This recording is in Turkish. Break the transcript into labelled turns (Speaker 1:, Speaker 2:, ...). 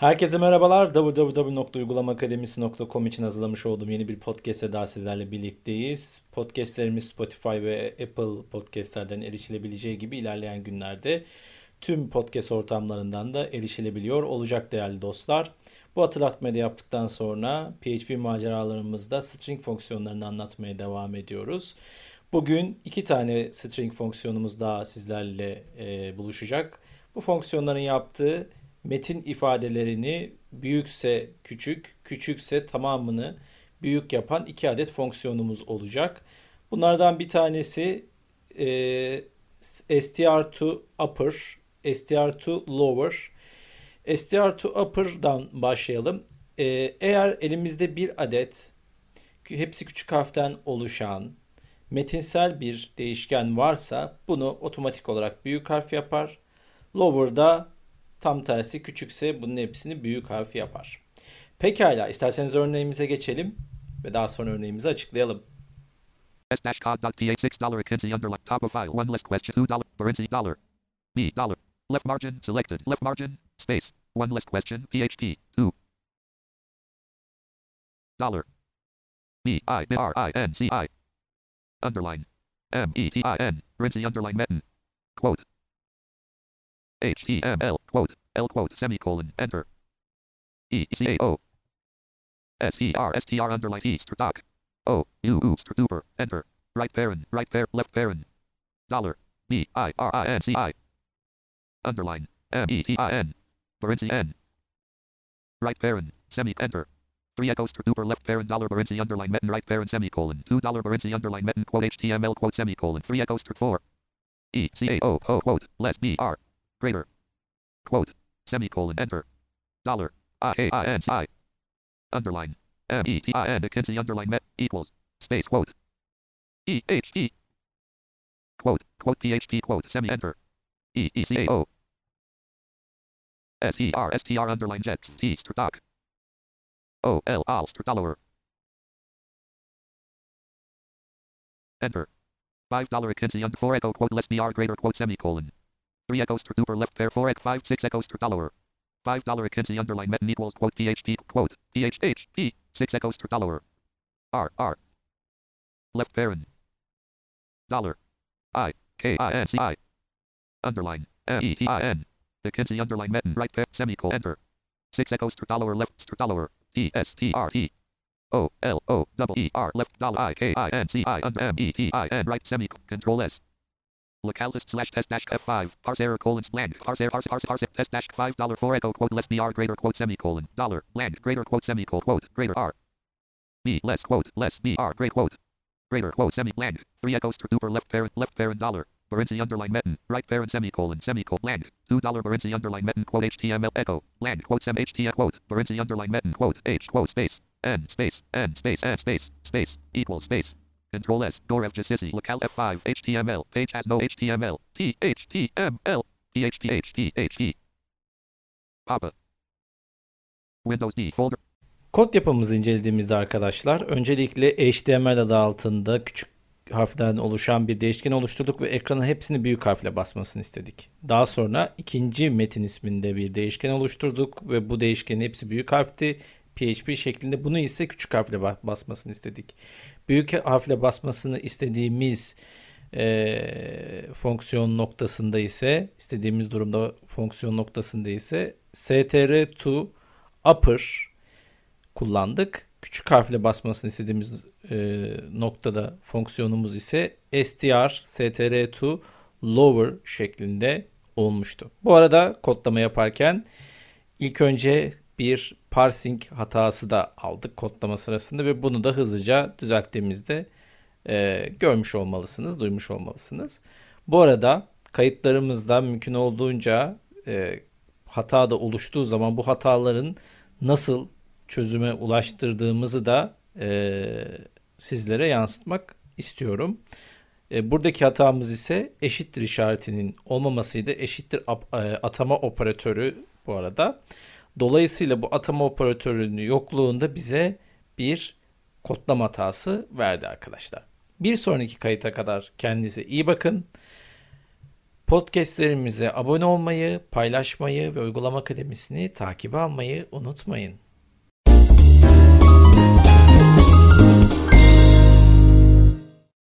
Speaker 1: Herkese merhabalar. www.uygulamaakademisi.com için hazırlamış olduğum yeni bir podcast'e daha sizlerle birlikteyiz. Podcast'lerimiz Spotify ve Apple podcast'lerden erişilebileceği gibi ilerleyen günlerde tüm podcast ortamlarından da erişilebiliyor olacak değerli dostlar. Bu hatırlatmayı da yaptıktan sonra PHP maceralarımızda string fonksiyonlarını anlatmaya devam ediyoruz. Bugün iki tane string fonksiyonumuz daha sizlerle e, buluşacak. Bu fonksiyonların yaptığı metin ifadelerini büyükse küçük, küçükse tamamını büyük yapan iki adet fonksiyonumuz olacak. Bunlardan bir tanesi e, str to upper, str to lower. str to upper'dan başlayalım. E, eğer elimizde bir adet hepsi küçük harften oluşan metinsel bir değişken varsa bunu otomatik olarak büyük harf yapar. Lower'da Tam tersi küçükse bunun hepsini büyük harf yapar. Pekala isterseniz örneğimize geçelim ve daha sonra örneğimizi açıklayalım.
Speaker 2: S-cod.ph 6 dollar Kinsey underline top of file one list question 2 dollar Barenzi dollar. B dollar. Left margin selected left margin space one list question PHP 2 dollar B I B R I N C I. Underline M E T I N Barenzi underline Metin quote HTML, quote, L quote, semicolon, enter. E C A O S E R S T R underline E doc. O U U super, enter. Right parent, right parent, left parent. Dollar. B I R I N C I. Underline. M E T I N. Barenzi N. Right parent, semi, enter. Three echoes super left parent dollar Barenzi underline metin right parent semicolon. Two dollar Barenzi underline metin quote HTML quote semicolon. Three echoes to four. E C A O O quote less B R greater, quote, semicolon, enter, dollar, I A I N C I, underline, M E T I N. McKinsey underline met equals, space. Quote, E H E, quote, quote, P H P quote, semi. Enter, E E C A O, S E R S T R. Underline. Jets, T str dollar, enter, $5 McKinsey and 4 echo. Quote. Less BR greater. Quote. Semicolon. 3 echoes to super left pair 4 egg 5 6 echoes to dollar. $5 McKinsey underline metin equals quote PHP quote PHHP 6 echoes to dollar. R R. Left parent dollar. I K I N C I. Underline. M E T I N. McKinsey underline metin right pair semicolon enter. 6 echoes to dollar left to dollar. T S T R T. O L O double E R left dollar I K I N C I under M E T I N right semicolon control S Localist slash test dash F5. Parse error colon blank. Parse parse parse parse test dash five dollar four echo quote less BR greater quote semicolon. Dollar blank greater quote semicolon quote greater R. B less quote less BR great quote. Greater quote semi blank. Three echoes to super left parent left parent dollar. Barenzi underline metin. Right parent semicolon semicolon blank. Two dollar Barenzi underline metin quote HTML echo. Blank quote sem HTML quote. Barenzi underline metin quote H quote space. N space N space N space space equal space Control S. Door F Jacisi. Locale F5. HTML. Page has no HTML. T H T M L. PHP H T H T. Papa. Windows D folder.
Speaker 1: Kod yapımızı incelediğimizde arkadaşlar öncelikle HTML adı altında küçük harflerden oluşan bir değişken oluşturduk ve ekranın hepsini büyük harfle basmasını istedik. Daha sonra ikinci metin isminde bir değişken oluşturduk ve bu değişkenin hepsi büyük harfti. PHP şeklinde bunu ise küçük harfle basmasını istedik büyük harfle basmasını istediğimiz e, fonksiyon noktasında ise istediğimiz durumda fonksiyon noktasında ise str to upper kullandık. Küçük harfle basmasını istediğimiz e, noktada fonksiyonumuz ise str str to lower şeklinde olmuştu. Bu arada kodlama yaparken ilk önce bir parsing hatası da aldık kodlama sırasında ve bunu da hızlıca düzelttiğimizde e, görmüş olmalısınız, duymuş olmalısınız. Bu arada kayıtlarımızda mümkün olduğunca e, hata da oluştuğu zaman bu hataların nasıl çözüme ulaştırdığımızı da e, sizlere yansıtmak istiyorum. E, buradaki hatamız ise eşittir işaretinin olmamasıydı. Eşittir e, atama operatörü bu arada. Dolayısıyla bu atama operatörünün yokluğunda bize bir kodlama hatası verdi arkadaşlar. Bir sonraki kayıta kadar kendinize iyi bakın. Podcastlerimize abone olmayı, paylaşmayı ve Uygulama Akademisini takip almayı unutmayın.